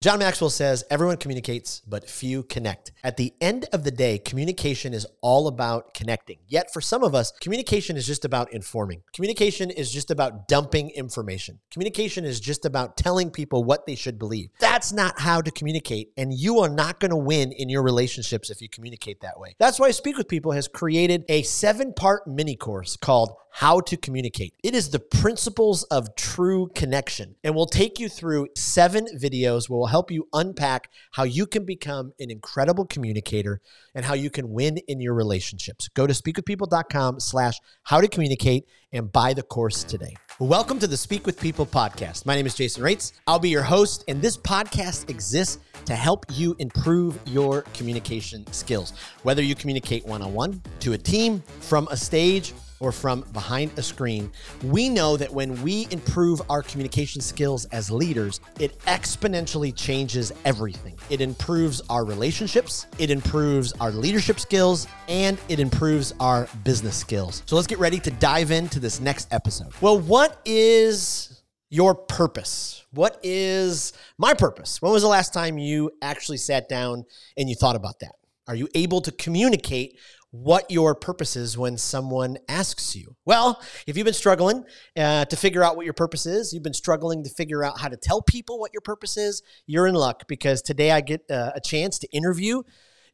John Maxwell says everyone communicates, but few connect. At the end of the day, communication is all about connecting. Yet for some of us, communication is just about informing. Communication is just about dumping information. Communication is just about telling people what they should believe. That's not how to communicate, and you are not going to win in your relationships if you communicate that way. That's why Speak with People has created a seven part mini course called how to communicate. It is the principles of true connection and we'll take you through seven videos where we'll help you unpack how you can become an incredible communicator and how you can win in your relationships. Go to speakwithpeople.com slash how to communicate and buy the course today. Welcome to the Speak with People podcast. My name is Jason Raitz. I'll be your host, and this podcast exists to help you improve your communication skills. Whether you communicate one on one, to a team, from a stage, or from behind a screen, we know that when we improve our communication skills as leaders, it exponentially changes everything. It improves our relationships, it improves our leadership skills, and it improves our business skills. So let's get ready to dive into this next episode. Well, what is your purpose? What is my purpose? When was the last time you actually sat down and you thought about that? Are you able to communicate what your purpose is when someone asks you. Well, if you've been struggling uh, to figure out what your purpose is, you've been struggling to figure out how to tell people what your purpose is, you're in luck because today I get uh, a chance to interview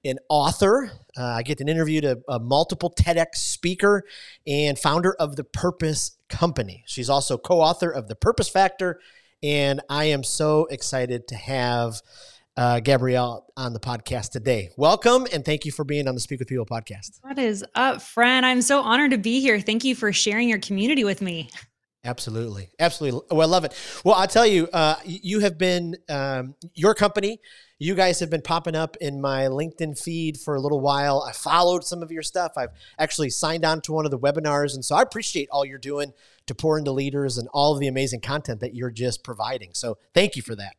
an author. Uh, I get an interview to a multiple TEDx speaker and founder of the Purpose Company. She's also co author of The Purpose Factor. And I am so excited to have uh, Gabrielle on the podcast today. Welcome and thank you for being on the Speak with People podcast. What is up, friend? I'm so honored to be here. Thank you for sharing your community with me. Absolutely. Absolutely. Well, I love it. Well, I'll tell you, uh, you have been, um, your company, you guys have been popping up in my LinkedIn feed for a little while. I followed some of your stuff. I've actually signed on to one of the webinars. And so I appreciate all you're doing to pour into leaders and all of the amazing content that you're just providing. So thank you for that.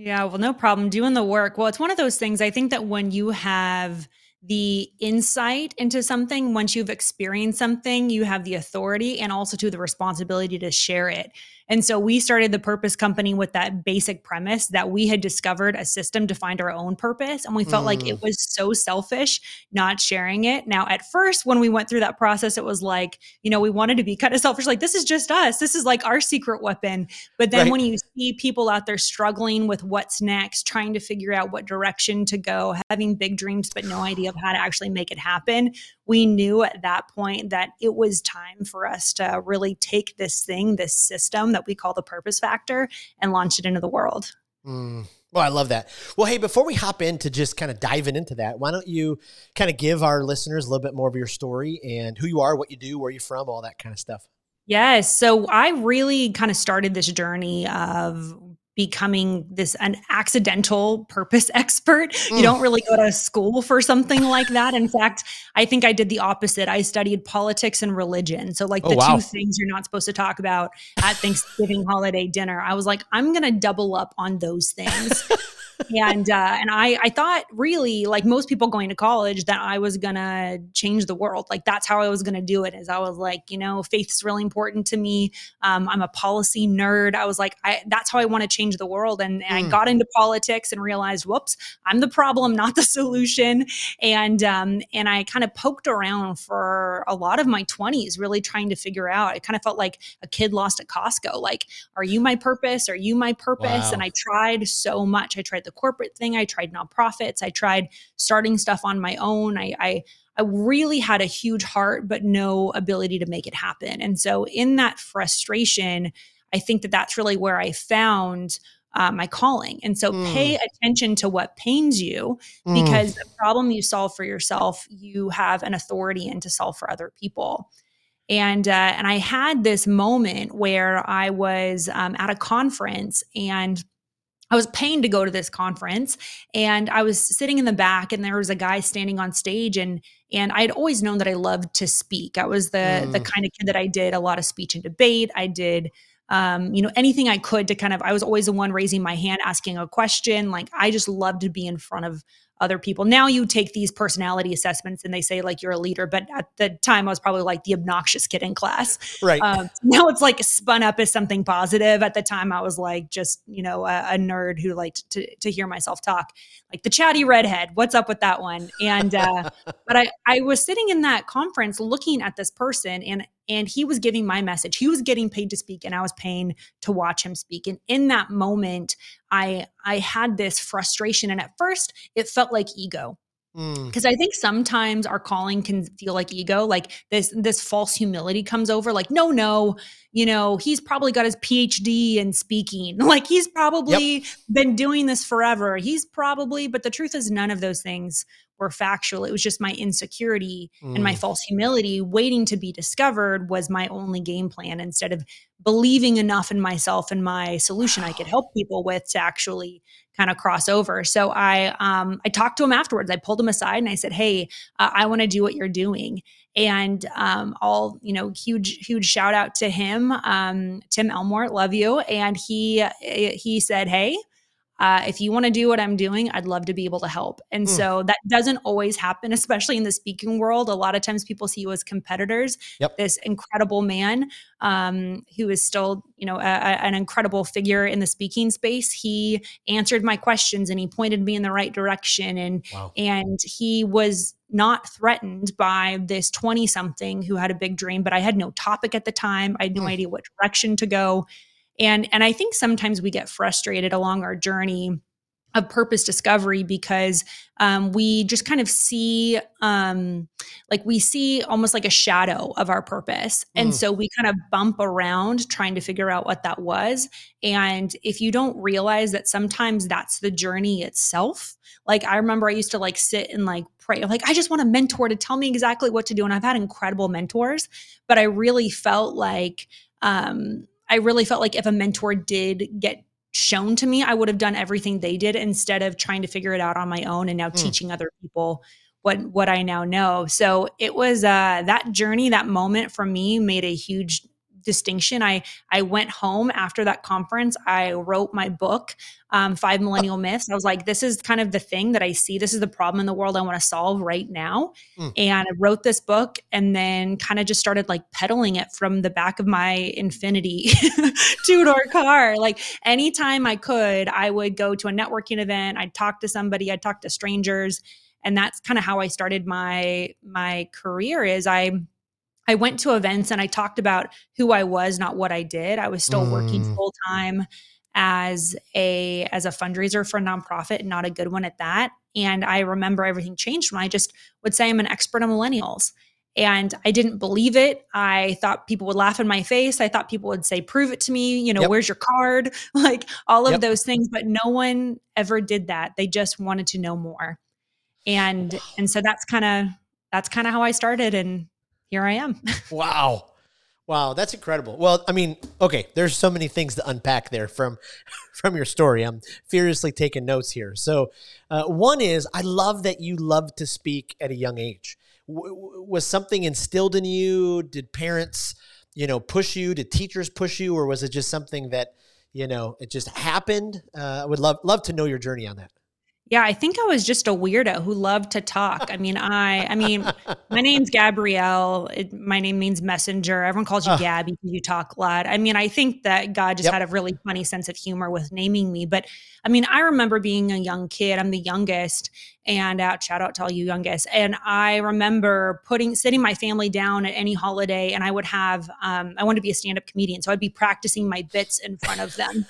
Yeah, well, no problem doing the work. Well, it's one of those things I think that when you have the insight into something, once you've experienced something, you have the authority and also to the responsibility to share it. And so we started the Purpose Company with that basic premise that we had discovered a system to find our own purpose. And we felt mm. like it mm. was so selfish not sharing it. Now, at first, when we went through that process, it was like, you know, we wanted to be kind of selfish, like, this is just us. This is like our secret weapon. But then right. when you see people out there struggling with what's next, trying to figure out what direction to go, having big dreams, but no idea of how to actually make it happen, we knew at that point that it was time for us to really take this thing, this system that we call the purpose factor, and launch it into the world. Mm. Well, I love that. Well, hey, before we hop into just kind of diving into that, why don't you kind of give our listeners a little bit more of your story and who you are, what you do, where you're from, all that kind of stuff? Yes. So I really kind of started this journey of becoming this an accidental purpose expert. Mm. You don't really go to school for something like that. In fact, I think I did the opposite. I studied politics and religion. So like oh, the wow. two things you're not supposed to talk about at Thanksgiving holiday dinner. I was like, I'm going to double up on those things. and uh, and I I thought really like most people going to college that I was gonna change the world. Like that's how I was gonna do it. Is I was like, you know, faith's really important to me. Um, I'm a policy nerd. I was like, I that's how I want to change the world. And, and mm. I hmm. got into politics and realized, whoops, I'm the problem, not the solution. And um, and I kind of poked around for a lot of my 20s, really trying to figure out. I kind of felt like a kid lost at Costco. Like, are you my purpose? Are you my purpose? Wow. And I tried so much. I tried the corporate thing. I tried nonprofits. I tried starting stuff on my own. I, I I really had a huge heart, but no ability to make it happen. And so, in that frustration, I think that that's really where I found uh, my calling. And so, mm. pay attention to what pains you mm. because the problem you solve for yourself, you have an authority in to solve for other people. And uh, and I had this moment where I was um, at a conference and I was paying to go to this conference and I was sitting in the back and there was a guy standing on stage and and I had always known that I loved to speak. I was the mm. the kind of kid that I did a lot of speech and debate. I did um, you know, anything I could to kind of I was always the one raising my hand asking a question. Like I just loved to be in front of other people. Now you take these personality assessments and they say like you're a leader, but at the time I was probably like the obnoxious kid in class. Right. Um, now it's like spun up as something positive. At the time I was like just, you know, a, a nerd who liked to, to hear myself talk like the chatty redhead. What's up with that one? And, uh, but I, I was sitting in that conference looking at this person and, and he was giving my message. He was getting paid to speak and I was paying to watch him speak. And in that moment, I I had this frustration and at first it felt like ego because mm. i think sometimes our calling can feel like ego like this this false humility comes over like no no you know he's probably got his phd in speaking like he's probably yep. been doing this forever he's probably but the truth is none of those things were factual it was just my insecurity mm. and my mm. false humility waiting to be discovered was my only game plan instead of believing enough in myself and my solution I could help people with to actually kind of cross over. So I um, I talked to him afterwards. I pulled him aside and I said, "Hey, uh, I want to do what you're doing." And um, all you know, huge huge shout out to him, um, Tim Elmore, love you. And he he said, "Hey." Uh, if you want to do what I'm doing, I'd love to be able to help. And mm. so that doesn't always happen, especially in the speaking world. A lot of times people see you as competitors. Yep. This incredible man um, who is still, you know, a, a, an incredible figure in the speaking space. He answered my questions and he pointed me in the right direction. And wow. and he was not threatened by this 20 something who had a big dream, but I had no topic at the time. I had no mm. idea what direction to go and and i think sometimes we get frustrated along our journey of purpose discovery because um, we just kind of see um, like we see almost like a shadow of our purpose. And mm. so we kind of bump around trying to figure out what that was. And if you don't realize that sometimes that's the journey itself like i remember i used to like sit and like pray like i just want a mentor to tell me exactly what to do. And i've had incredible mentors but i really felt like um I really felt like if a mentor did get shown to me, I would have done everything they did instead of trying to figure it out on my own and now mm. teaching other people what what I now know. So it was uh that journey, that moment for me made a huge distinction. I I went home after that conference. I wrote my book, um, Five Millennial Myths. I was like, this is kind of the thing that I see. This is the problem in the world I want to solve right now. Mm. And I wrote this book and then kind of just started like peddling it from the back of my Infiniti two door car. Like anytime I could, I would go to a networking event. I'd talk to somebody. I'd talk to strangers. And that's kind of how I started my my career. Is I I went to events and I talked about who I was, not what I did. I was still mm. working full time as a as a fundraiser for a nonprofit and not a good one at that. And I remember everything changed when I just would say I'm an expert on millennials. And I didn't believe it. I thought people would laugh in my face. I thought people would say, prove it to me. You know, yep. where's your card? like all of yep. those things. But no one ever did that. They just wanted to know more. And and so that's kind of that's kind of how I started. And here I am. wow. Wow, that's incredible. Well, I mean, okay, there's so many things to unpack there from from your story. I'm furiously taking notes here. So, uh, one is I love that you love to speak at a young age. W- was something instilled in you? Did parents, you know, push you? Did teachers push you, or was it just something that you know it just happened? Uh, I would love love to know your journey on that. Yeah, I think I was just a weirdo who loved to talk. I mean, I I mean, my name's Gabrielle. It, my name means messenger. Everyone calls you uh, Gabby because you talk a lot. I mean, I think that God just yep. had a really funny sense of humor with naming me. But I mean, I remember being a young kid. I'm the youngest, and out shout out to all you youngest. And I remember putting sitting my family down at any holiday, and I would have um, I wanted to be a stand up comedian, so I'd be practicing my bits in front of them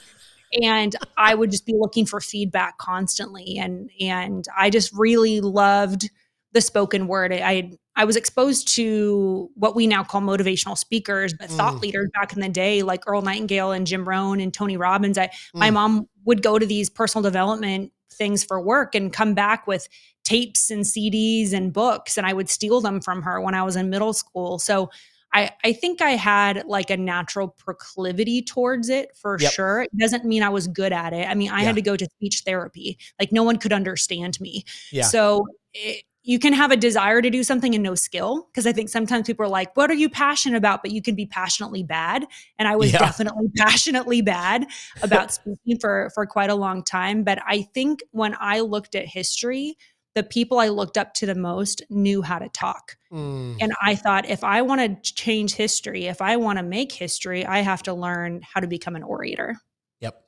and I would just be looking for feedback constantly. And and I just really loved the spoken word. I I was exposed to what we now call motivational speakers, but mm. thought leaders back in the day, like Earl Nightingale and Jim Rohn and Tony Robbins. I mm. my mom would go to these personal development things for work and come back with tapes and CDs and books, and I would steal them from her when I was in middle school. So I, I think I had like a natural proclivity towards it for yep. sure. It doesn't mean I was good at it. I mean, I yeah. had to go to speech therapy. Like no one could understand me. Yeah. So it, you can have a desire to do something and no skill. Cause I think sometimes people are like, what are you passionate about? But you can be passionately bad. And I was yeah. definitely passionately bad about speaking for, for quite a long time. But I think when I looked at history, the people I looked up to the most knew how to talk. Mm. And I thought, if I want to change history, if I want to make history, I have to learn how to become an orator. Yep.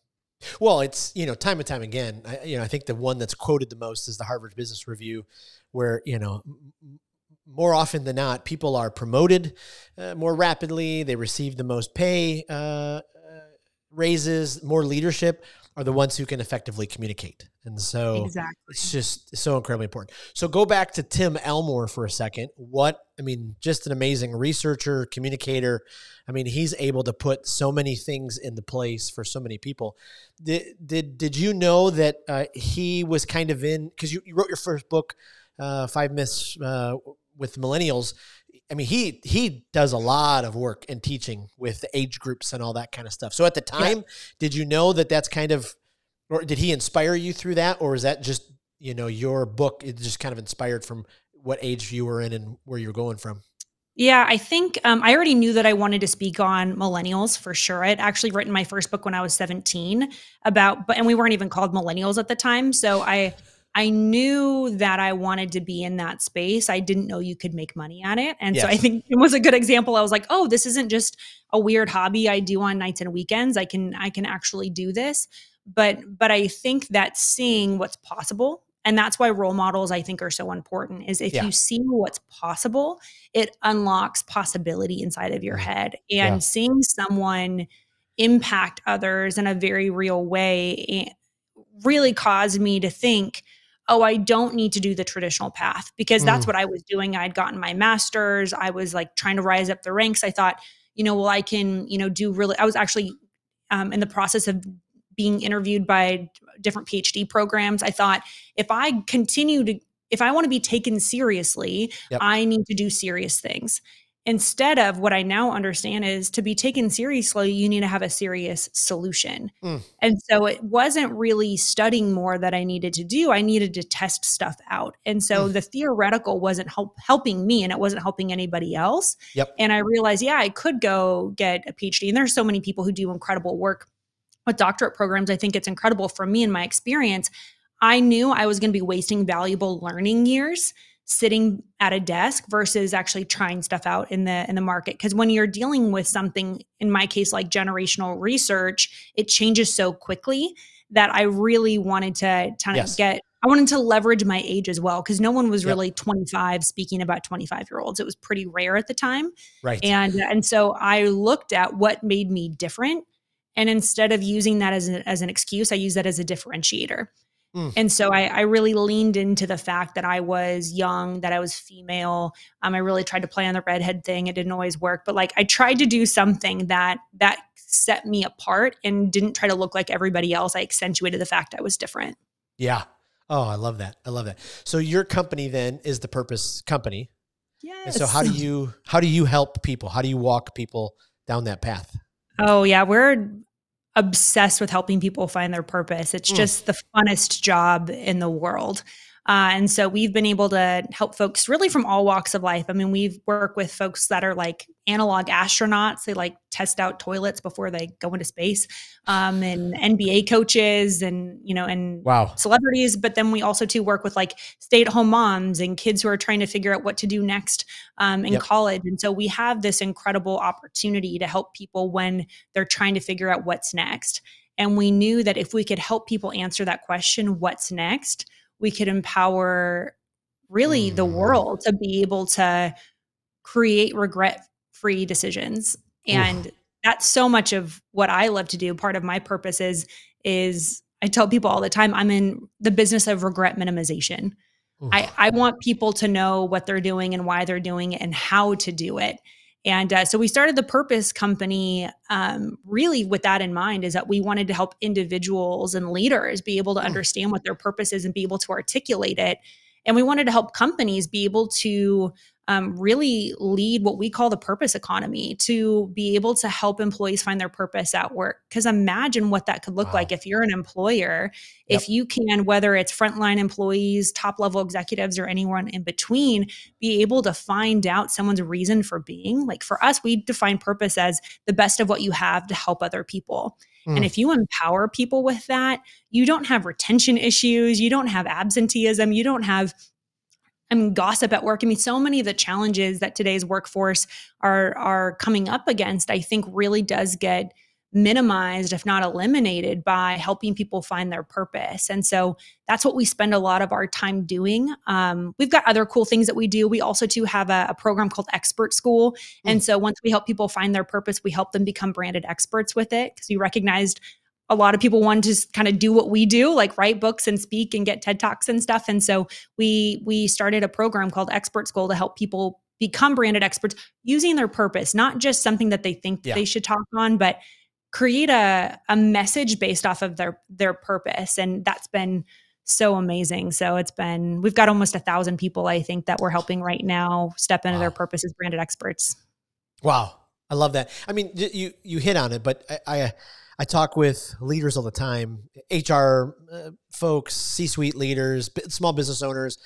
Well, it's, you know, time and time again, I, you know, I think the one that's quoted the most is the Harvard Business Review, where, you know, more often than not, people are promoted uh, more rapidly. They receive the most pay uh, uh, raises, more leadership are the ones who can effectively communicate. And so exactly. it's just so incredibly important. So go back to Tim Elmore for a second. What, I mean, just an amazing researcher, communicator. I mean, he's able to put so many things into place for so many people. Did, did, did you know that uh, he was kind of in, because you, you, wrote your first book, uh, Five Myths uh, with Millennials. I mean, he he does a lot of work in teaching with the age groups and all that kind of stuff. So at the time, yeah. did you know that that's kind of, or did he inspire you through that, or is that just you know your book? It just kind of inspired from what age you were in and where you're going from. Yeah, I think um, I already knew that I wanted to speak on millennials for sure. I had actually written my first book when I was 17 about, but and we weren't even called millennials at the time. So I I knew that I wanted to be in that space. I didn't know you could make money at it. And yes. so I think it was a good example. I was like, "Oh, this isn't just a weird hobby I do on nights and weekends. I can I can actually do this." But but I think that seeing what's possible and that's why role models I think are so important is if yeah. you see what's possible, it unlocks possibility inside of your mm. head and yeah. seeing someone impact others in a very real way eh, really caused me to think oh, I don't need to do the traditional path because that's mm. what I was doing. I'd gotten my master's. I was like trying to rise up the ranks. I thought, you know, well, I can, you know, do really, I was actually um, in the process of being interviewed by different PhD programs. I thought if I continue to, if I want to be taken seriously, yep. I need to do serious things instead of what I now understand is to be taken seriously, you need to have a serious solution. Mm. And so it wasn't really studying more that I needed to do. I needed to test stuff out. And so mm. the theoretical wasn't help, helping me and it wasn't helping anybody else. Yep. And I realized, yeah, I could go get a PhD. And there's so many people who do incredible work with doctorate programs. I think it's incredible for me and my experience. I knew I was going to be wasting valuable learning years sitting at a desk versus actually trying stuff out in the in the market because when you're dealing with something in my case like generational research it changes so quickly that I really wanted to kind of yes. get I wanted to leverage my age as well because no one was yep. really 25 speaking about 25 year olds. It was pretty rare at the time. Right. And and so I looked at what made me different and instead of using that as, a, as an excuse, I use that as a differentiator. Mm. And so I, I, really leaned into the fact that I was young, that I was female. Um, I really tried to play on the redhead thing. It didn't always work, but like I tried to do something that that set me apart and didn't try to look like everybody else. I accentuated the fact I was different. Yeah. Oh, I love that. I love that. So your company then is the Purpose Company. Yes. And so how do you how do you help people? How do you walk people down that path? Oh yeah, we're obsessed with helping people find their purpose. It's mm. just the funnest job in the world. Uh, and so we've been able to help folks really from all walks of life. I mean, we've worked with folks that are like analog astronauts. They like test out toilets before they go into space, um, and NBA coaches, and you know, and wow. celebrities. But then we also too work with like stay-at-home moms and kids who are trying to figure out what to do next um, in yep. college. And so we have this incredible opportunity to help people when they're trying to figure out what's next. And we knew that if we could help people answer that question, what's next? We could empower really mm. the world to be able to create regret free decisions and Oof. that's so much of what i love to do. Part of my purpose is is i tell people all the time i'm in the business of regret minimization. I, I want people to know what they're doing and why they're doing it and how to do it and uh, so we started the Purpose Company um, really with that in mind is that we wanted to help individuals and leaders be able to hmm. understand what their purpose is and be able to articulate it. And we wanted to help companies be able to um, really lead what we call the purpose economy to be able to help employees find their purpose at work. Because imagine what that could look wow. like if you're an employer, yep. if you can, whether it's frontline employees, top level executives, or anyone in between, be able to find out someone's reason for being. Like for us, we define purpose as the best of what you have to help other people. Mm. And if you empower people with that, you don't have retention issues, you don't have absenteeism, you don't have I mean, gossip at work. I mean, so many of the challenges that today's workforce are are coming up against, I think, really does get minimized, if not eliminated, by helping people find their purpose. And so that's what we spend a lot of our time doing. Um, we've got other cool things that we do. We also do have a, a program called Expert School. Mm. And so once we help people find their purpose, we help them become branded experts with it because we recognized a lot of people want to kind of do what we do like write books and speak and get ted talks and stuff. And so we we started a program called expert school to help people become branded experts using their purpose not just something that they think yeah. they should talk on but create a, a message based off of their their purpose. And that's been so amazing. So it's been we've got almost a thousand people i think that we're helping right now step into wow. their purpose as branded experts. Wow. I love that. I mean you you hit on it but i i, I talk with leaders all the time hr uh, folks c-suite leaders small business owners.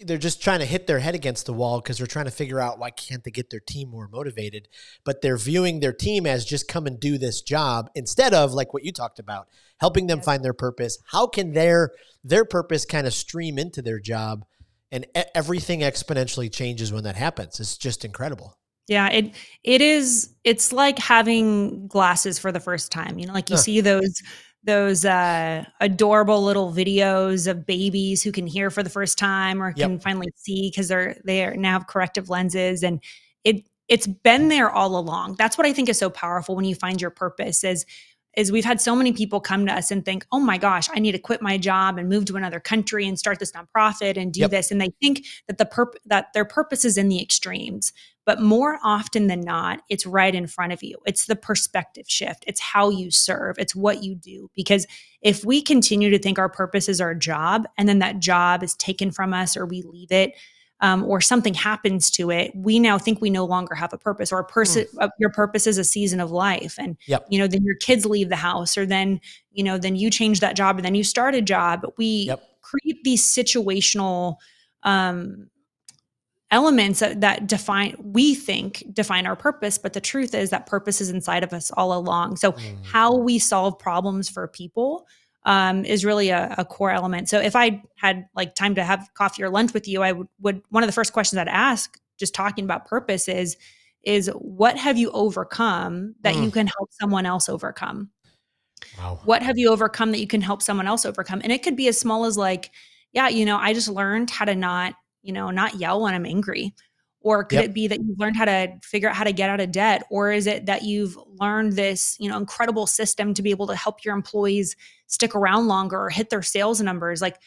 They're just trying to hit their head against the wall because they're trying to figure out why can't they get their team more motivated? But they're viewing their team as just come and do this job instead of like what you talked about helping them find their purpose. How can their their purpose kind of stream into their job and everything exponentially changes when that happens? It's just incredible yeah it it is it's like having glasses for the first time you know like you huh. see those those uh, adorable little videos of babies who can hear for the first time or yep. can finally see because they're they are now have corrective lenses and it it's been there all along that's what i think is so powerful when you find your purpose is is we've had so many people come to us and think, oh my gosh, I need to quit my job and move to another country and start this nonprofit and do yep. this. And they think that the perp- that their purpose is in the extremes. But more often than not, it's right in front of you. It's the perspective shift. It's how you serve. It's what you do. Because if we continue to think our purpose is our job and then that job is taken from us or we leave it, um, or something happens to it, we now think we no longer have a purpose, or a person, mm. uh, your purpose is a season of life, and yep. you know, then your kids leave the house, or then you know, then you change that job, and then you start a job. We yep. create these situational um, elements that, that, define we think define our purpose but the truth is that purpose is inside of us all along so mm. how we solve problems for people um, is really a, a, core element. So if I had like time to have coffee or lunch with you, I would, would one of the first questions I'd ask, just talking about purpose, is is what have you overcome that mm. you can help someone else overcome? Wow. What have you overcome that you can help someone else overcome? And it could be as small as like, yeah, you know, I just learned how to not, you know, not yell when I'm angry or could yep. it be that you've learned how to figure out how to get out of debt or is it that you've learned this you know incredible system to be able to help your employees stick around longer or hit their sales numbers like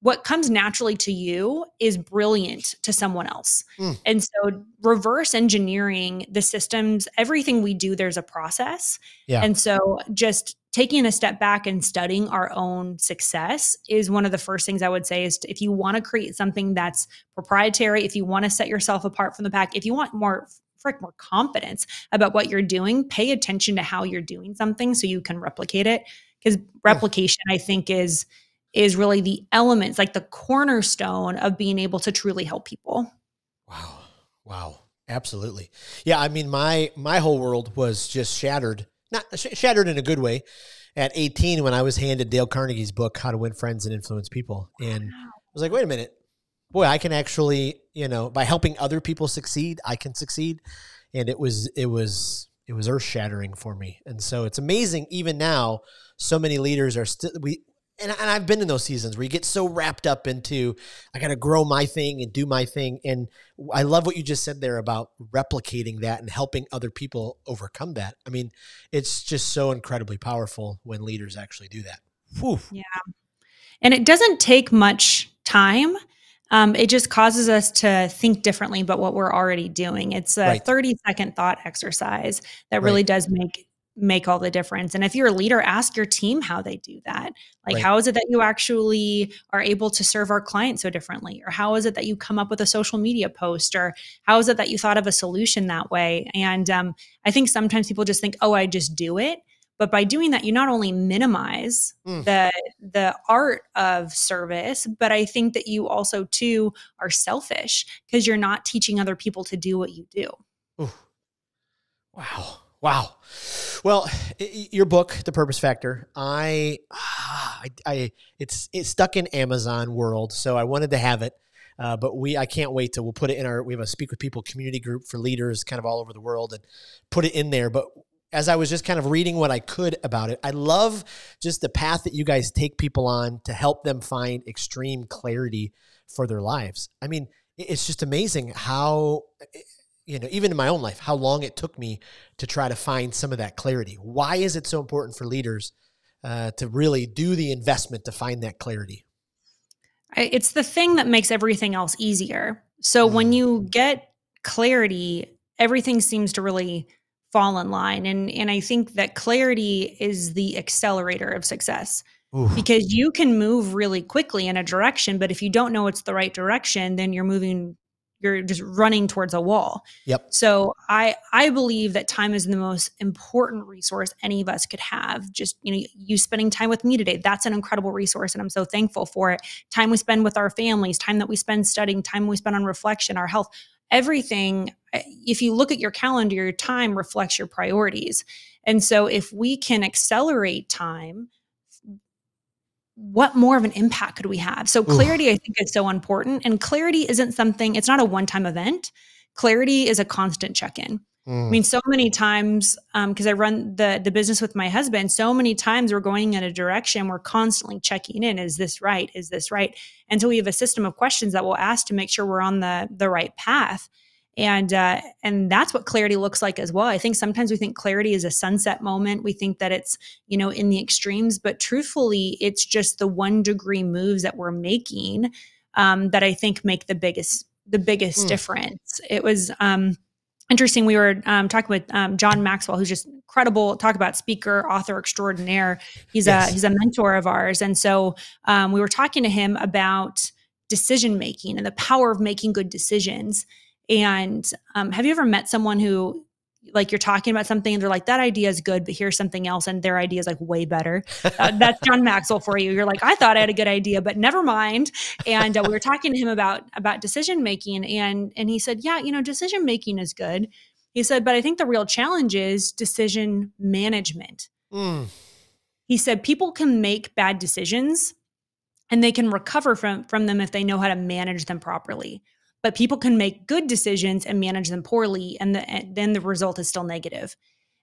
what comes naturally to you is brilliant to someone else. Mm. And so reverse engineering the systems, everything we do, there's a process. Yeah. And so just taking a step back and studying our own success is one of the first things I would say is to, if you want to create something that's proprietary, if you want to set yourself apart from the pack, if you want more frick more confidence about what you're doing, pay attention to how you're doing something so you can replicate it. Because replication, I think, is is really the elements, like the cornerstone of being able to truly help people. Wow. Wow. Absolutely. Yeah, I mean my my whole world was just shattered. Not sh- shattered in a good way at 18 when I was handed Dale Carnegie's book How to Win Friends and Influence People and. I was like, "Wait a minute. Boy, I can actually, you know, by helping other people succeed, I can succeed." And it was it was it was earth shattering for me. And so it's amazing even now so many leaders are still we and, and I've been in those seasons where you get so wrapped up into I got to grow my thing and do my thing. And I love what you just said there about replicating that and helping other people overcome that. I mean, it's just so incredibly powerful when leaders actually do that. Whew. Yeah, and it doesn't take much time. Um, it just causes us to think differently about what we're already doing. It's a right. 30 second thought exercise that really right. does make make all the difference. And if you're a leader, ask your team how they do that. Like, right. how is it that you actually are able to serve our clients so differently? Or how is it that you come up with a social media post? Or how is it that you thought of a solution that way? And um, I think sometimes people just think, oh, I just do it. But by doing that, you not only minimize mm. the the art of service, but I think that you also too are selfish because you're not teaching other people to do what you do. Ooh. Wow. Wow. Well, your book, The Purpose Factor, I, I, I it's it's stuck in Amazon world, so I wanted to have it. Uh, but we, I can't wait to. We'll put it in our. We have a speak with people community group for leaders, kind of all over the world, and put it in there. But as I was just kind of reading what I could about it, I love just the path that you guys take people on to help them find extreme clarity for their lives. I mean, it's just amazing how you know, even in my own life, how long it took me to try to find some of that clarity. Why is it so important for leaders uh, to really do the investment to find that clarity? It's the thing that makes everything else easier. So mm. when you get clarity, everything seems to really fall in line. And and I think that clarity is the accelerator of success. Oof. Because you can move really quickly in a direction, but if you don't know it's the right direction, then you're moving you're just running towards a wall. Yep. So I I believe that time is the most important resource any of us could have. Just you know, you spending time with me today, that's an incredible resource, and I'm so thankful for it. Time we spend with our families, time that we spend studying, time we spend on reflection, our health, everything. Eh, if you look at your calendar, your time reflects your priorities, and so if we can accelerate time what more of an impact could we have? So clarity, Oof. I think, is so important. And clarity isn't something, it's not a one-time event. Clarity is a constant check-in. Mm. I mean, so many times, because um, I run the the business with my husband, so many times we're going in a direction, we're constantly checking in. Is this right? Is this right? And so we have a system of questions that we'll ask to make sure we're on the the right path and uh, and that's what clarity looks like as well. I think sometimes we think clarity is a sunset moment. We think that it's you know in the extremes but truthfully it's just the one degree moves that we're making um, that i think make the biggest the biggest mm. difference. It was um, interesting we were um, talking with um, john maxwell who's just incredible talk about speaker author extraordinaire. He's yes. a he's a mentor of ours. And so um, we were talking to him about decision making and the power of making good decisions and um, have you ever met someone who, like, you're talking about something and they're like, that idea is good, but here's something else, and their idea is like way better? Uh, that's John Maxwell for you. You're like, I thought I had a good idea, but never mind. And uh, we were talking to him about about decision making, and and he said, yeah, you know, decision making is good. He said, but I think the real challenge is decision management. Mm. He said people can make bad decisions and they can recover from from them if they know how to manage them properly but people can make good decisions and manage them poorly and, the, and then the result is still negative.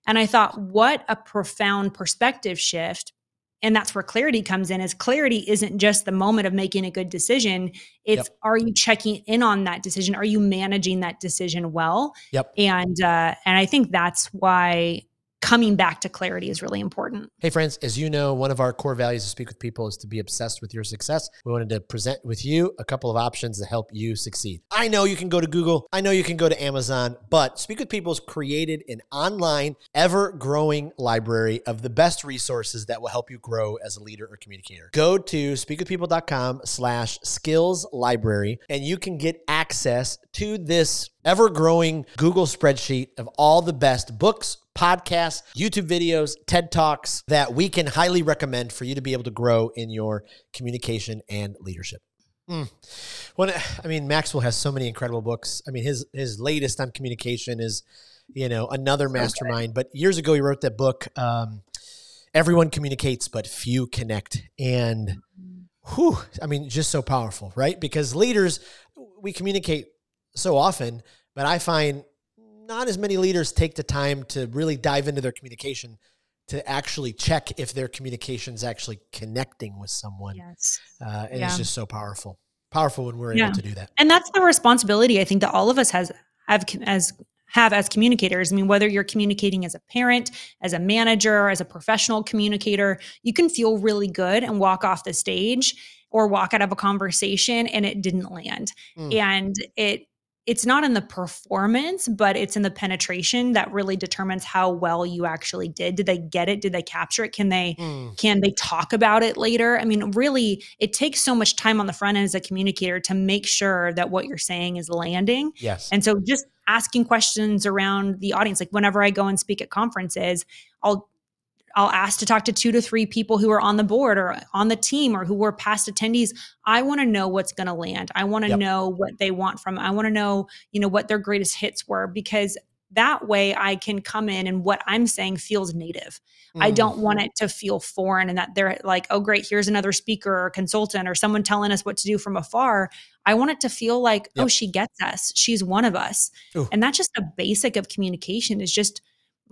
and i thought what a profound perspective shift. And that's where clarity comes in is clarity isn't just the moment of making a good decision. It's yep. are you checking in on that decision? Are you managing that decision well? Yep. And uh, and i think that's why coming back to clarity is really important. Hey, friends, as you know, one of our core values to speak with people is to be obsessed with your success. We wanted to present with you a couple of options to help you succeed. I know you can go to Google, I know you can go to Amazon, but Speak with People has created an online, ever growing library of the best resources that will help you grow as a leader or communicator. Go to speakwithpeople.com slash skills library and you can get access to this ever growing Google spreadsheet of all the best books, podcasts, YouTube videos, TED Talks that we can highly recommend for you to be able to grow in your communication and leadership. Mm. When I mean Maxwell has so many incredible books. I mean his his latest on communication is, you know, another mastermind. Okay. But years ago he wrote that book, um, Everyone Communicates but Few Connect. And whew, I mean, just so powerful, right? Because leaders, we communicate so often, but I find not as many leaders take the time to really dive into their communication to actually check if their communication is actually connecting with someone. Yes. Uh, and yeah. it's just so powerful. Powerful when we're yeah. able to do that. And that's the responsibility I think that all of us has have as have as communicators. I mean, whether you're communicating as a parent, as a manager, as a professional communicator, you can feel really good and walk off the stage or walk out of a conversation and it didn't land. Mm. And it it's not in the performance, but it's in the penetration that really determines how well you actually did. Did they get it? Did they capture it? Can they mm. can they talk about it later? I mean, really, it takes so much time on the front end as a communicator to make sure that what you're saying is landing. Yes. And so just asking questions around the audience, like whenever I go and speak at conferences, I'll I'll ask to talk to two to three people who are on the board or on the team or who were past attendees. I want to know what's going to land. I want to yep. know what they want from. I want to know, you know, what their greatest hits were because that way I can come in and what I'm saying feels native. Mm. I don't want it to feel foreign and that they're like, oh, great, here's another speaker or consultant or someone telling us what to do from afar. I want it to feel like, oh, yep. oh, she gets us. She's one of us. Ooh. And that's just a basic of communication is just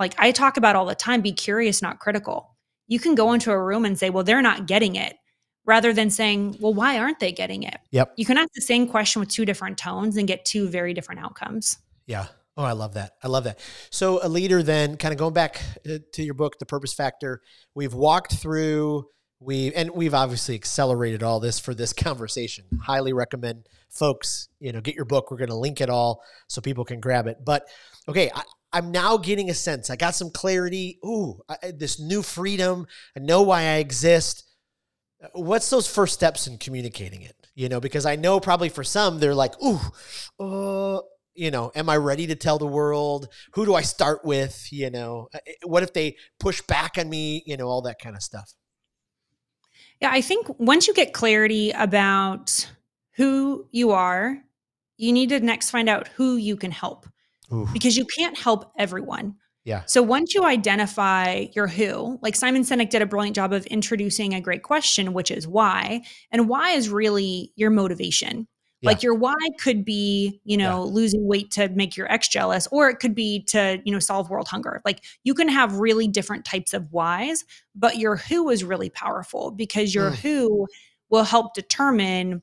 like I talk about all the time be curious, not critical. You can go into a room and say, well, they're not getting it rather than saying, well, why aren't they getting it? Yep. You can ask the same question with two different tones and get two very different outcomes. Yeah. Oh, I love that. I love that. So, a leader, then, kind of going back uh, to your book, The Purpose Factor, we've walked through, we and we've obviously accelerated all this for this conversation. Highly recommend folks, you know, get your book. We're going to link it all so people can grab it. But okay, I, I'm now getting a sense. I got some clarity. Ooh, I, this new freedom. I know why I exist. What's those first steps in communicating it? You know, because I know probably for some they're like, ooh, uh, you know, am I ready to tell the world? Who do I start with? You know, uh, what if they push back on me? You know, all that kind of stuff. Yeah, I think once you get clarity about who you are, you need to next find out who you can help Oof. because you can't help everyone. Yeah. So once you identify your who, like Simon Sinek did a brilliant job of introducing a great question, which is why. And why is really your motivation. Yeah. Like your why could be, you know, yeah. losing weight to make your ex jealous, or it could be to, you know, solve world hunger. Like you can have really different types of whys, but your who is really powerful because your mm. who will help determine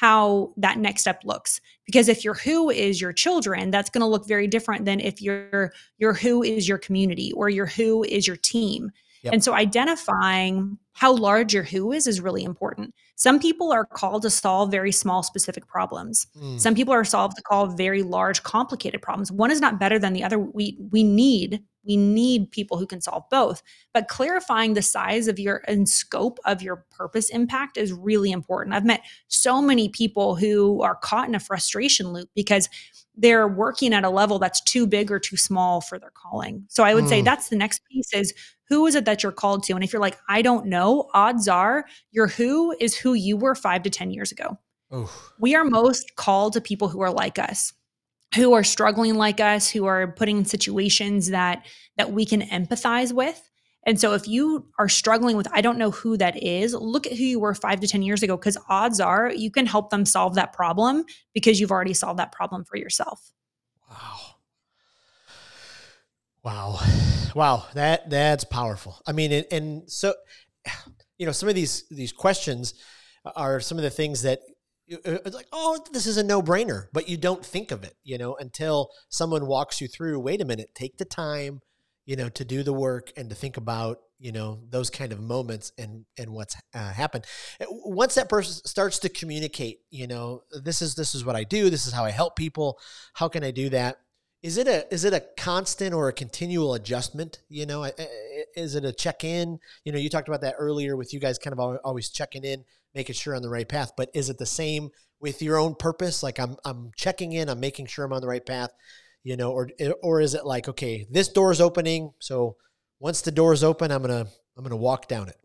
how that next step looks. Because if your who is your children that's going to look very different than if your your who is your community or your who is your team yep. and so identifying how large your who is is really important. Some people are called to solve very small specific problems. Mm. some people are solved to solve very large complicated problems. One is not better than the other. We we need we need people who can solve both. But clarifying the size of your and scope of your purpose impact is really important. I've met so many people who are caught in a frustration loop because they're working at a level that's too big or too small for their calling. So i would mm. say that's the next piece is who is it that you're called to and if you're like i don't know odds are your who is who you were five to ten years ago Oof. we are most called to people who are like us who are struggling like us, who are putting in situations that that we can empathize with. And so if you are struggling with I don't know who that is, look at who you were 5 to 10 years ago cuz odds are you can help them solve that problem because you've already solved that problem for yourself. Wow. Wow. Wow, that that's powerful. I mean and, and so you know some of these these questions are some of the things that uh, it's like, oh, this is a no brainer, but you don't think of it, you know, until someone walks you through. Wait a minute, take the time, you know, to do the work and to think about, you know, those kind of moments and and what's uh, happened. Uh, once that person starts to communicate, you know, this is this is what I do. This is how I help people. How can I do that? Is it a is it a constant or a continual adjustment? You know, is it a check in? You know, you talked about that earlier with you guys, kind of always checking in making sure on the right path. But is it the same with your own purpose? Like I'm I'm checking in, I'm making sure I'm on the right path, you know, or or is it like okay, this door is opening, so once the door is open, I'm gonna I'm gonna walk down it.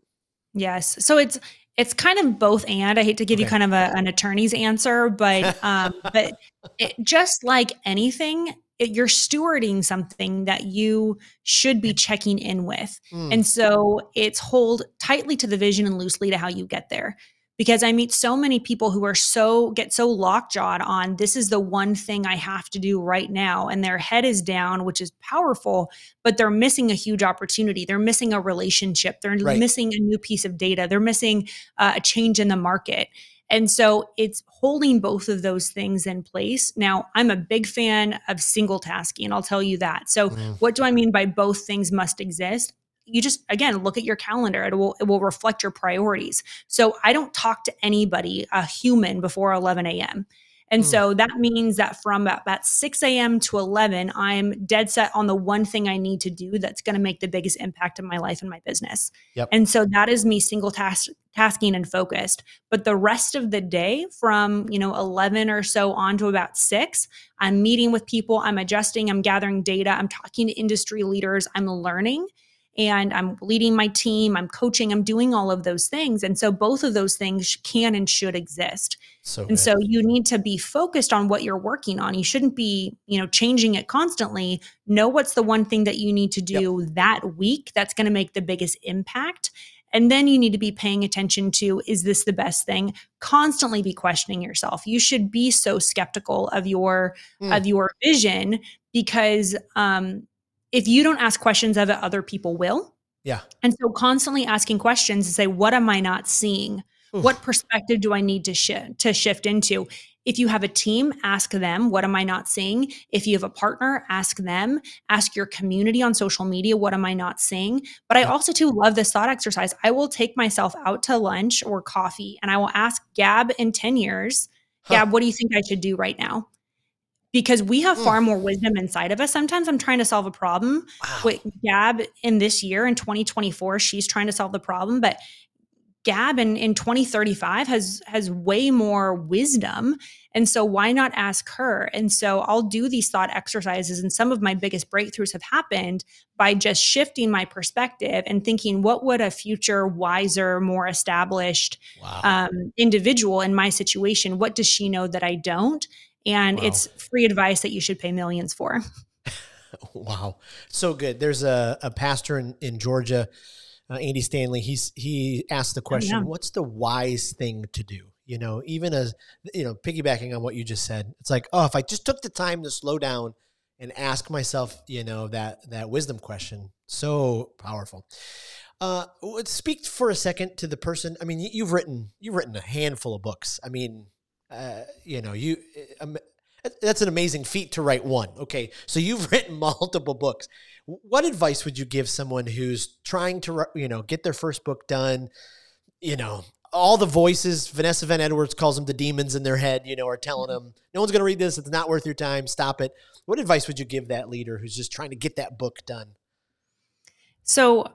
Yes. So it's it's kind of both and. I hate to give okay. you kind of a, an attorney's answer, but um, but it, just like anything, you're stewarding something that you should be checking in with, mm. and so it's hold tightly to the vision and loosely to how you get there. Because I meet so many people who are so get so lockjawed on this is the one thing I have to do right now and their head is down which is powerful but they're missing a huge opportunity. They're missing a relationship. They're right. missing a new piece of data. They're missing uh, a change in the market and so it's holding both of those things in place. Now, I'm a big fan of single tasking, and I'll tell you that. So, mm. what do I mean by both things must exist? you just again look at your calendar it will it will reflect your priorities so i don't talk to anybody a human before 11 a.m and mm. so that means that from about 6 a.m. to 11, I'm dead set on the one thing I need to do that's going to make the biggest impact in my life and my business. Yep. And so that is me single task tasking and focused. But the rest of the day from, you know, 11 or so on to about 6, I'm meeting with people, I'm adjusting, I'm gathering data, I'm talking to industry leaders, I'm learning and I'm leading my team, I'm coaching, I'm doing all of those things. And so both of those things can and should exist. So and good. so you need to be focused on what you're working on. You shouldn't be, you know, changing it constantly. Know what's the one thing that you need to do yep. that week that's going to make the biggest impact. And then you need to be paying attention to is this the best thing? Constantly be questioning yourself. You should be so skeptical of your mm. of your vision because um if you don't ask questions of it, other people will. Yeah. And so constantly asking questions to say, what am I not seeing? Oof. What perspective do I need to shift to shift into? If you have a team, ask them, what am I not seeing? If you have a partner, ask them. Ask your community on social media, what am I not seeing? But I also too love this thought exercise. I will take myself out to lunch or coffee and I will ask Gab in 10 years, huh. Gab, what do you think I should do right now? Because we have far mm. more wisdom inside of us. Sometimes I'm trying to solve a problem wow. with Gab in this year in 2024. She's trying to solve the problem, but Gab in, in 2035 has has way more wisdom. And so why not ask her? And so I'll do these thought exercises. And some of my biggest breakthroughs have happened by just shifting my perspective and thinking, what would a future, wiser, more established wow. um, individual in my situation, what does she know that I don't? And wow. it's free advice that you should pay millions for. wow, so good. There's a, a pastor in in Georgia, uh, Andy Stanley. He's he asked the question, "What's the wise thing to do?" You know, even as you know, piggybacking on what you just said, it's like, oh, if I just took the time to slow down and ask myself, you know, that that wisdom question, so powerful. Uh, speak for a second to the person. I mean, you've written you've written a handful of books. I mean, uh, you know, you um, that's an amazing feat to write one. Okay, so you've written multiple books. What advice would you give someone who's trying to, you know, get their first book done? You know, all the voices Vanessa Van Edwards calls them the demons in their head. You know, are telling mm-hmm. them no one's going to read this. It's not worth your time. Stop it. What advice would you give that leader who's just trying to get that book done? So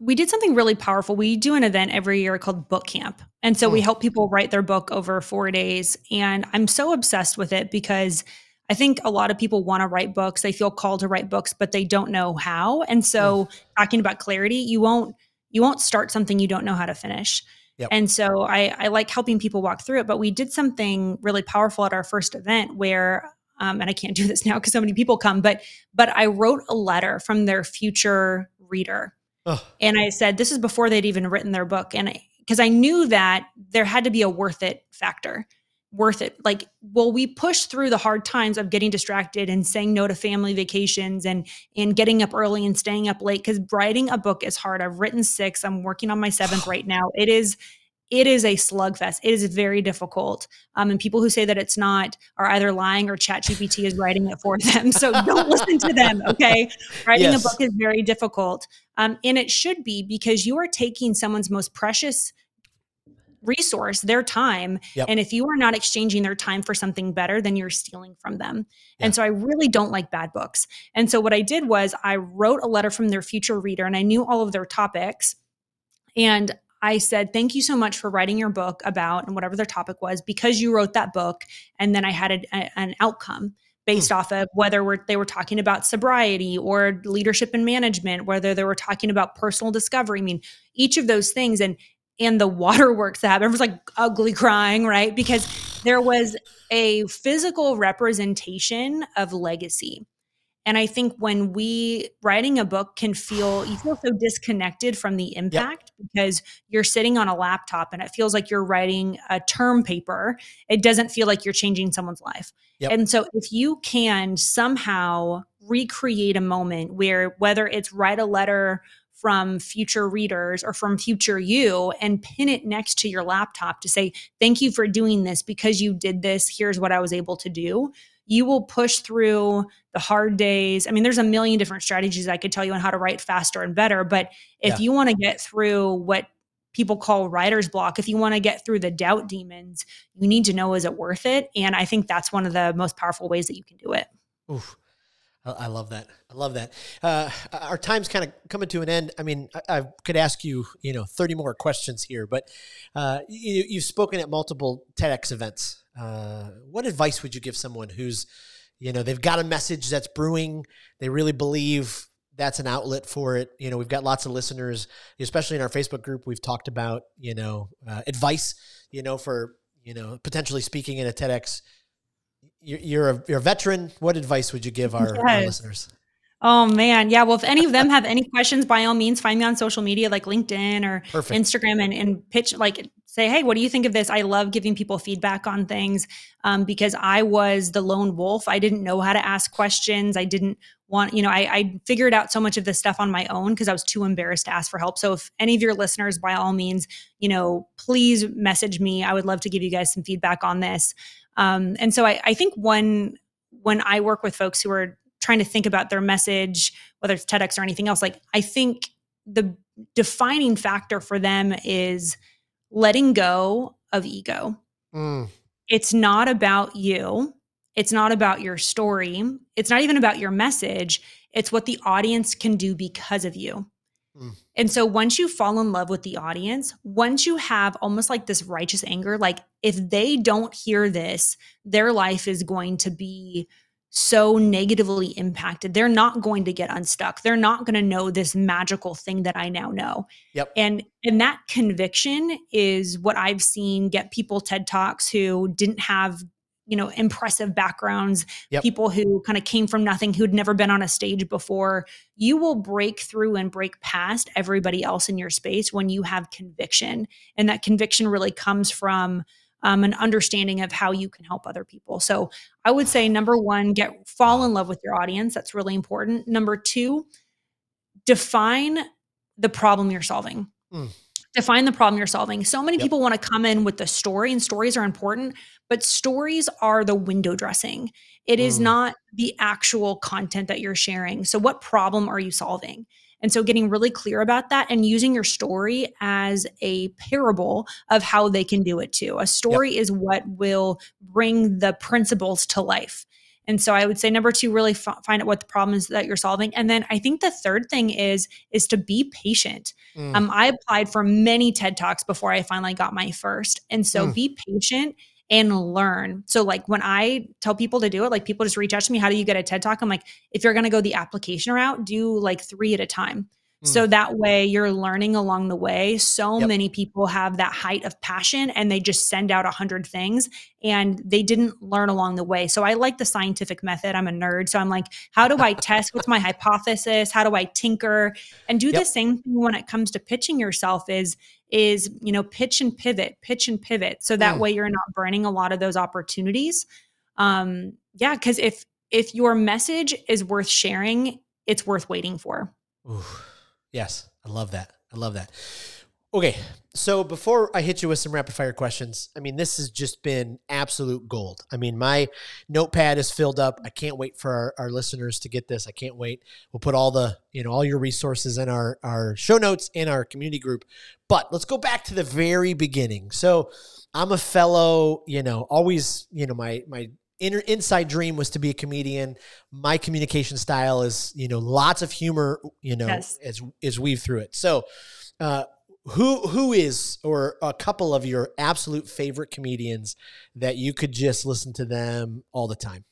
we did something really powerful. We do an event every year called Book Camp. And so we hmm. help people write their book over four days. And I'm so obsessed with it because I think a lot of people want to write books. They feel called to write books, but they don't know how. And so mm. talking about clarity, you won't you won't start something you don't know how to finish. Yep. And so I, I like helping people walk through it. But we did something really powerful at our first event where um, and I can't do this now because so many people come, but but I wrote a letter from their future reader Ugh. And I said, this is before they'd even written their book. And because I, I knew that there had to be a worth it factor, worth it. Like, well, we push through the hard times of getting distracted and saying no to family vacations and and getting up early and staying up late because writing a book is hard. I've written six. I'm working on my seventh right now. It is it is a slugfest. It is very difficult. Um, and people who say that it's not are either lying or ChatGPT is writing it for them. So don't listen to them. Okay. Writing yes. a book is very difficult. Um, and it should be because you are taking someone's most precious resource, their time. Yep. And if you are not exchanging their time for something better, then you're stealing from them. Yeah. And so I really don't like bad books. And so what I did was I wrote a letter from their future reader and I knew all of their topics. And I said, Thank you so much for writing your book about, and whatever their topic was, because you wrote that book. And then I had a, a, an outcome based mm. off of whether we're, they were talking about sobriety or leadership and management, whether they were talking about personal discovery. I mean, each of those things. And and the waterworks that happened was like ugly crying, right? Because there was a physical representation of legacy. And I think when we writing a book can feel you feel so disconnected from the impact yep. because you're sitting on a laptop and it feels like you're writing a term paper. It doesn't feel like you're changing someone's life. Yep. And so if you can somehow recreate a moment where whether it's write a letter from future readers or from future you and pin it next to your laptop to say, Thank you for doing this because you did this. Here's what I was able to do you will push through the hard days. I mean, there's a million different strategies I could tell you on how to write faster and better. But if yeah. you want to get through what people call writer's block, if you want to get through the doubt demons, you need to know is it worth it? And I think that's one of the most powerful ways that you can do it. Oof. I love that. I love that. Uh, our time's kind of coming to an end. I mean, I, I, could ask you, you know, 30 more questions here, but uh, you, have spoken at multiple TEDx events. Uh, what advice would you give someone who's, you know, they've got a message that's brewing, they really believe that's an outlet for it. You know, we've got lots of listeners, especially in our Facebook group. We've talked about, you know, uh, advice, you know, for, you know, potentially speaking in a TEDx. You're, you're, a, you're a veteran. What advice would you give our, yes. our listeners? Oh man. Yeah. Well, if any of them have any questions, by all means, find me on social media like LinkedIn or Perfect. Instagram and, and pitch, like say, Hey, what do you think of this? I love giving people feedback on things um, because I was the lone wolf. I didn't know how to ask questions. I didn't want, you know, I, I figured out so much of this stuff on my own because I was too embarrassed to ask for help. So if any of your listeners, by all means, you know, please message me. I would love to give you guys some feedback on this. Um, and so I, I think one, when I work with folks who are trying to think about their message, whether it's TEDx or anything else, like I think the defining factor for them is letting go of ego. Mm. It's not about you. It's not about your story. It's not even about your message. It's what the audience can do because of you. Mm. And so once you fall in love with the audience, once you have almost like this righteous anger, like if they don't hear this, their life is going to be so negatively impacted. They're not going to get unstuck. They're not going to know this magical thing that I now know. Yep. And and that conviction is what I've seen get people TED Talks who didn't have you know impressive backgrounds yep. people who kind of came from nothing who'd never been on a stage before you will break through and break past everybody else in your space when you have conviction and that conviction really comes from um, an understanding of how you can help other people. So I would say number one, get fall in love with your audience. That's really important. Number two, define the problem you're solving. Mm. Define the problem you're solving. So many yep. people want to come in with the story, and stories are important, but stories are the window dressing. It mm. is not the actual content that you're sharing. So, what problem are you solving? And so getting really clear about that and using your story as a parable of how they can do it too. A story yep. is what will bring the principles to life. And so I would say number two, really f- find out what the problem is that you're solving. And then I think the third thing is is to be patient. Mm. Um, I applied for many TED talks before I finally got my first, and so mm. be patient and learn. So like when I tell people to do it, like people just reach out to me, how do you get a TED Talk? I'm like, if you're going to go the application route, do like 3 at a time. So mm. that way you're learning along the way. So yep. many people have that height of passion and they just send out a hundred things and they didn't learn along the way. So I like the scientific method. I'm a nerd. So I'm like, how do I test? What's my hypothesis? How do I tinker? And do yep. the same thing when it comes to pitching yourself is is, you know, pitch and pivot, pitch and pivot. So that mm. way you're not burning a lot of those opportunities. Um, yeah, because if if your message is worth sharing, it's worth waiting for. Ooh. Yes, I love that. I love that. Okay, so before I hit you with some rapid fire questions, I mean, this has just been absolute gold. I mean, my notepad is filled up. I can't wait for our, our listeners to get this. I can't wait. We'll put all the, you know, all your resources in our, our show notes in our community group. But let's go back to the very beginning. So I'm a fellow, you know, always, you know, my, my inner inside dream was to be a comedian. My communication style is, you know, lots of humor, you know, yes. as is weave through it. So, uh, who who is or a couple of your absolute favorite comedians that you could just listen to them all the time?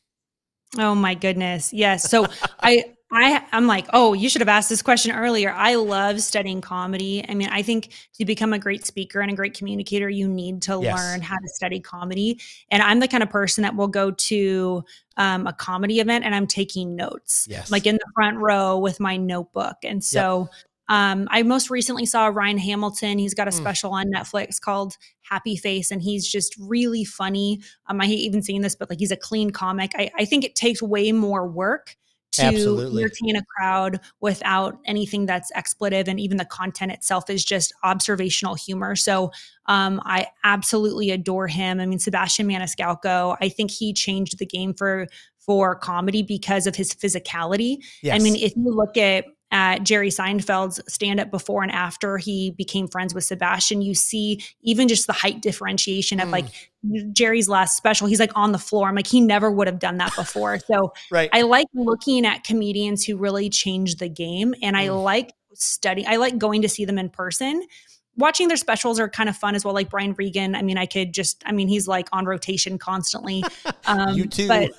Oh my goodness. Yes. So I I I'm like, oh, you should have asked this question earlier. I love studying comedy. I mean, I think to become a great speaker and a great communicator, you need to yes. learn how to study comedy. And I'm the kind of person that will go to um, a comedy event and I'm taking notes, yes. like in the front row with my notebook. And so. Yep. Um, I most recently saw Ryan Hamilton. He's got a mm. special on Netflix called Happy Face, and he's just really funny. Um, I hate even saying this, but like he's a clean comic. I, I think it takes way more work to Absolutely. entertain a crowd without anything that's expletive and even the content itself is just observational humor so um, i absolutely adore him i mean sebastian maniscalco i think he changed the game for for comedy because of his physicality yes. i mean if you look at at Jerry Seinfeld's stand up before and after he became friends with Sebastian, you see even just the height differentiation of mm. like Jerry's last special, he's like on the floor. I'm like, he never would have done that before. So right. I like looking at comedians who really change the game. And mm. I like studying, I like going to see them in person. Watching their specials are kind of fun as well. Like Brian Regan. I mean, I could just, I mean, he's like on rotation constantly. Um, you too. But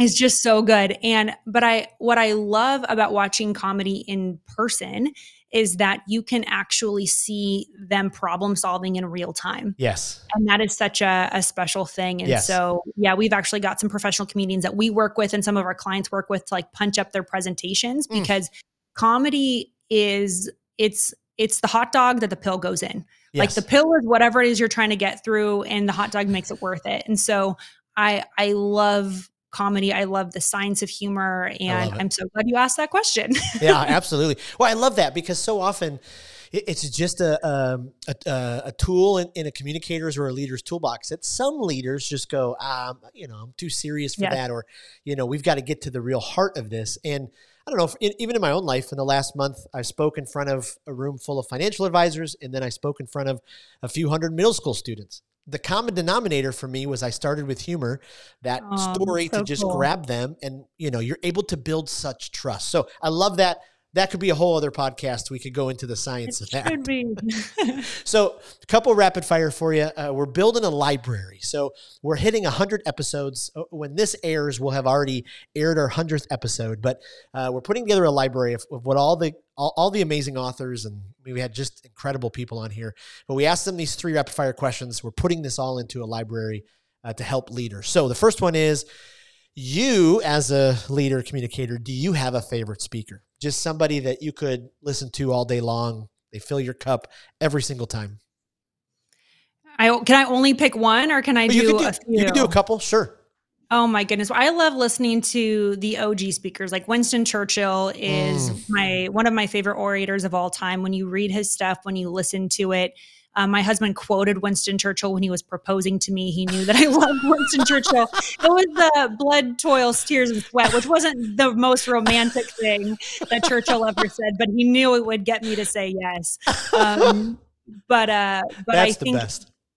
is just so good. And but I what I love about watching comedy in person is that you can actually see them problem solving in real time. Yes. And that is such a, a special thing. And Yes. so, yeah, we've actually got some professional comedians that we work with and some of our clients work with to like punch up their presentations Mm. because comedy is it's it's the hot dog that the pill goes in. Like the pill is whatever it is you're trying to get through and the hot dog makes it worth it. And so I I love comedy. I love the science of humor and. I'm so glad you asked that question. yeah, absolutely. Well, I love that because so often it's just a um, a, a, a tool in, in a communicator's or a leader's toolbox that some leaders just go, um, you know, I'm too serious for Yes. that, or you know, we've got to get to the real heart of this. And I don't know, if, even in my own life, in the last month, I spoke in front of a room full of financial advisors, and then I spoke in front of a few hundred middle school students. The common denominator for me was I started with humor, that Oh, story to just cool. grab them, and you know, you're able to build such trust. So I love that. That could be a whole other podcast. We could go into the science of that. Should be. So, a couple rapid fire for you. Uh, we're building a library. So, we're hitting 100 episodes. Uh, When this airs, we'll have already aired our 100th episode. But uh, we're putting together a library of, of what all the all, all the amazing authors and we had just incredible people on here. But we asked them these three rapid fire questions. We're putting this all into a library uh, to help leaders. So, the first one is you as a leader communicator, do you have a favorite speaker? Just somebody that you could listen to all day long. They fill your cup every single time. I can I only pick one or can I do, can do a few? you can do a couple, sure. Oh my goodness. I love listening to the OG speakers. Like Winston Churchill is Mm. my one of my favorite orators of all time. When you read his stuff, when you listen to it, um, my husband quoted Winston Churchill when he was proposing to me. He knew that I loved Winston Churchill. It was the blood, toil, tears, and sweat, which wasn't the most romantic thing that Churchill ever said, but he knew it would get me to say yes. Um, but uh, but That's I think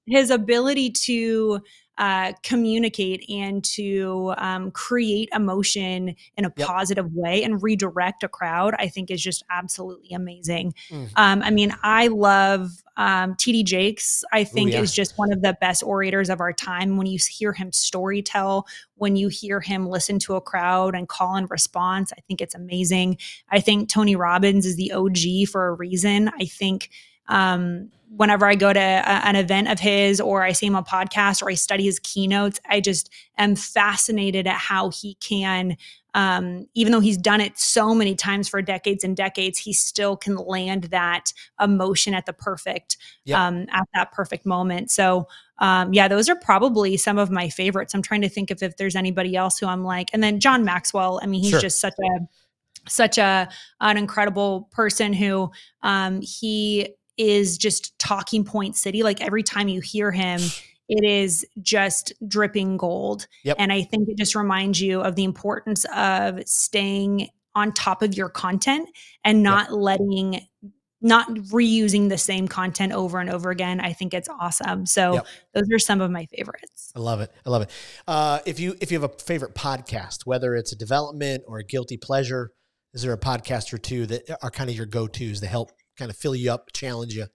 his ability to uh, communicate and to um, create emotion in a Yep. positive way and redirect a crowd, I think is just absolutely amazing. Mm. Um, I mean, I love um, TD Jakes. I think yeah. is just one of the best orators of our time. When you hear him story tell, when you hear him listen to a crowd and call and response, I think it's amazing. I think Tony Robbins is the OG for a reason. I think um, whenever I go to a, an event of his or I see him on a podcast or I study his keynotes, I just am fascinated at how he can, um, even though he's done it so many times for decades and decades, he still can land that emotion at the perfect, Yep. um, at that perfect moment. So, um, yeah, those are probably some of my favorites. I'm trying to think of if there's anybody else who I'm like, and then John Maxwell. I mean, he's Sure. just such a such a an incredible person who um, he is just talking point city. Like every time you hear him, it is just dripping gold. Yep. And I think it just reminds you of the importance of staying on top of your content and not letting not reusing the same content over and over again. I think it's awesome. So Yep. those are some of my favorites. I love it. I love it. Uh, if you if you have a favorite podcast, whether it's a development or a guilty pleasure, is there a podcast or two that are kind of your go tos that help kind of fill you up, challenge you?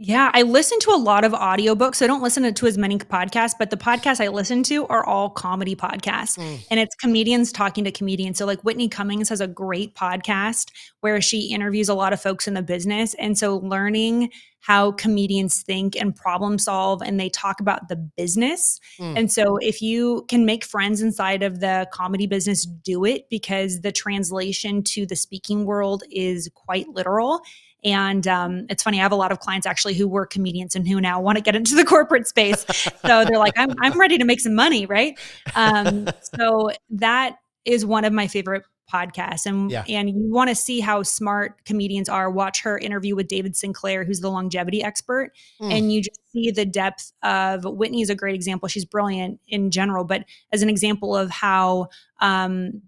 Yeah, I listen to a lot of audiobooks. I don't listen to as many podcasts, but the podcasts I listen to are all comedy podcasts. Mm. And it's comedians talking to comedians. So like Whitney Cummings has a great podcast where she interviews a lot of folks in the business. And so learning how comedians think and problem solve and they talk about the business. Mm. And so if you can make friends inside of the comedy business, do it because the translation to the speaking world is quite literal. And um, it's funny, I have a lot of clients actually who were comedians and who now want to get into the corporate space. So they're like, I'm, I'm ready to make some money, right? Um, so that is one of my favorite podcasts. And, Yeah. and you want to see how smart comedians are. Watch her interview with David Sinclair, who's the longevity expert. Mm. And you just see the depth of Whitney is a great example. She's brilliant in general, but as an example of how um,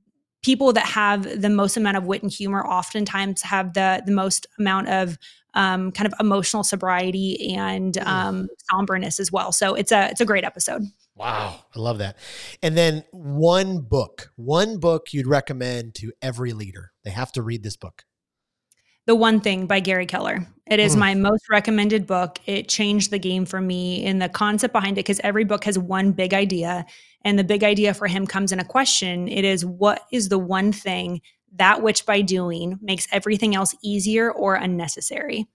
people that have the most amount of wit and humor oftentimes have the the most amount of um, kind of emotional sobriety and um, somberness as well. So it's a it's a great episode. Wow, I love that. And then one book, one book you'd recommend to every leader. They have to read this book. The One Thing by Gary Keller. It is mm. my most recommended book. It changed the game for me in the concept behind it because every book has one big idea. And the big idea for him comes in a question. It is what is the one thing that which by doing makes everything else easier or unnecessary?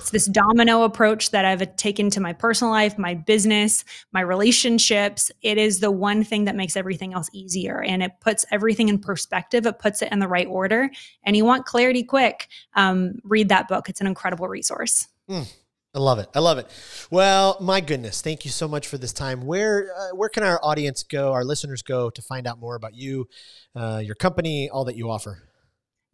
It's this domino approach that I've taken to my personal life, my business, my relationships. It is the one thing that makes everything else easier and it puts everything in perspective. It puts it in the right order. And you want clarity quick, um, read that book. It's an incredible resource. Mm. I love it. I love it. Well, my goodness, thank you so much for this time. Where uh, where can our audience go, our listeners go to find out more about you, uh, your company, all that you offer?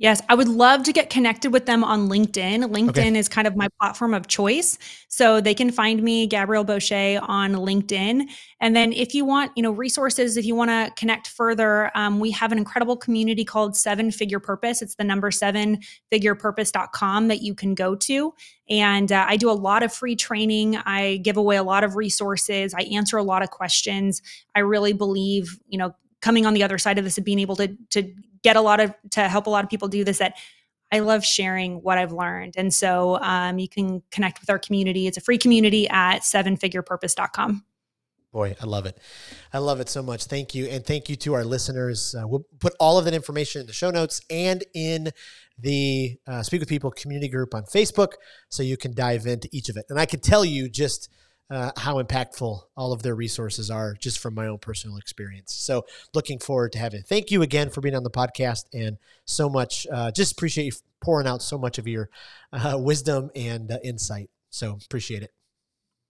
Yes, I would love to get connected with them on LinkedIn. LinkedIn okay. is kind of my platform of choice. So they can find me, Gabrielle Bosché, on LinkedIn. And then if you want, you know, resources, if you want to connect further, um, we have an incredible community called Seven Figure Purpose. It's the number seven figurepurpose.com that you can go to. And uh, I do a lot of free training. I give away a lot of resources. I answer a lot of questions. I really believe, you know, coming on the other side of this and being able to to get a lot of to help a lot of people do this that I love sharing what I've learned. And so um, you can connect with our community. It's a free community at sevenfigurepurpose.com. Boy, I love it. I love it so much. Thank you. And thank you to our listeners. Uh, we'll put all of that information in the show notes and in the uh, Speak with People community group on Facebook so you can dive into each of it. And I can tell you just uh, how impactful all of their resources are just from my own personal experience. So looking forward to having. Thank you again for being on the podcast and so much. Uh, just appreciate you pouring out so much of your uh, wisdom and uh, insight. So appreciate it.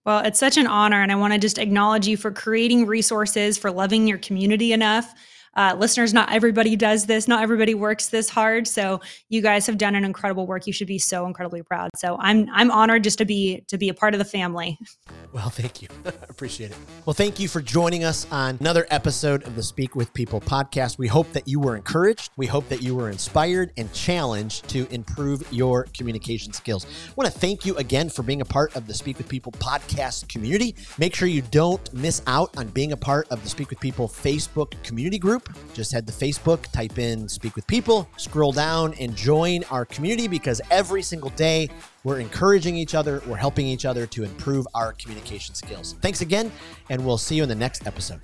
Well, it's such an honor, and I want to just acknowledge you for creating resources, for loving your community enough uh, listeners, not everybody does this. Not everybody works this hard. So you guys have done an incredible work. You should be so incredibly proud. So I'm I'm honored just to be to be a part of the family. Well, thank you. Appreciate it. Well, thank you for joining us on another episode of the Speak with People podcast. We hope that you were encouraged. We hope that you were inspired and challenged to improve your communication skills. I want to thank you again for being a part of the Speak with People podcast community. Make sure you don't miss out on being a part of the Speak with People Facebook community group group. Just head to Facebook, type in Speak with People, scroll down, and join our community because every single day we're encouraging each other, we're helping each other to improve our communication skills. Thanks again, and we'll see you in the next episode.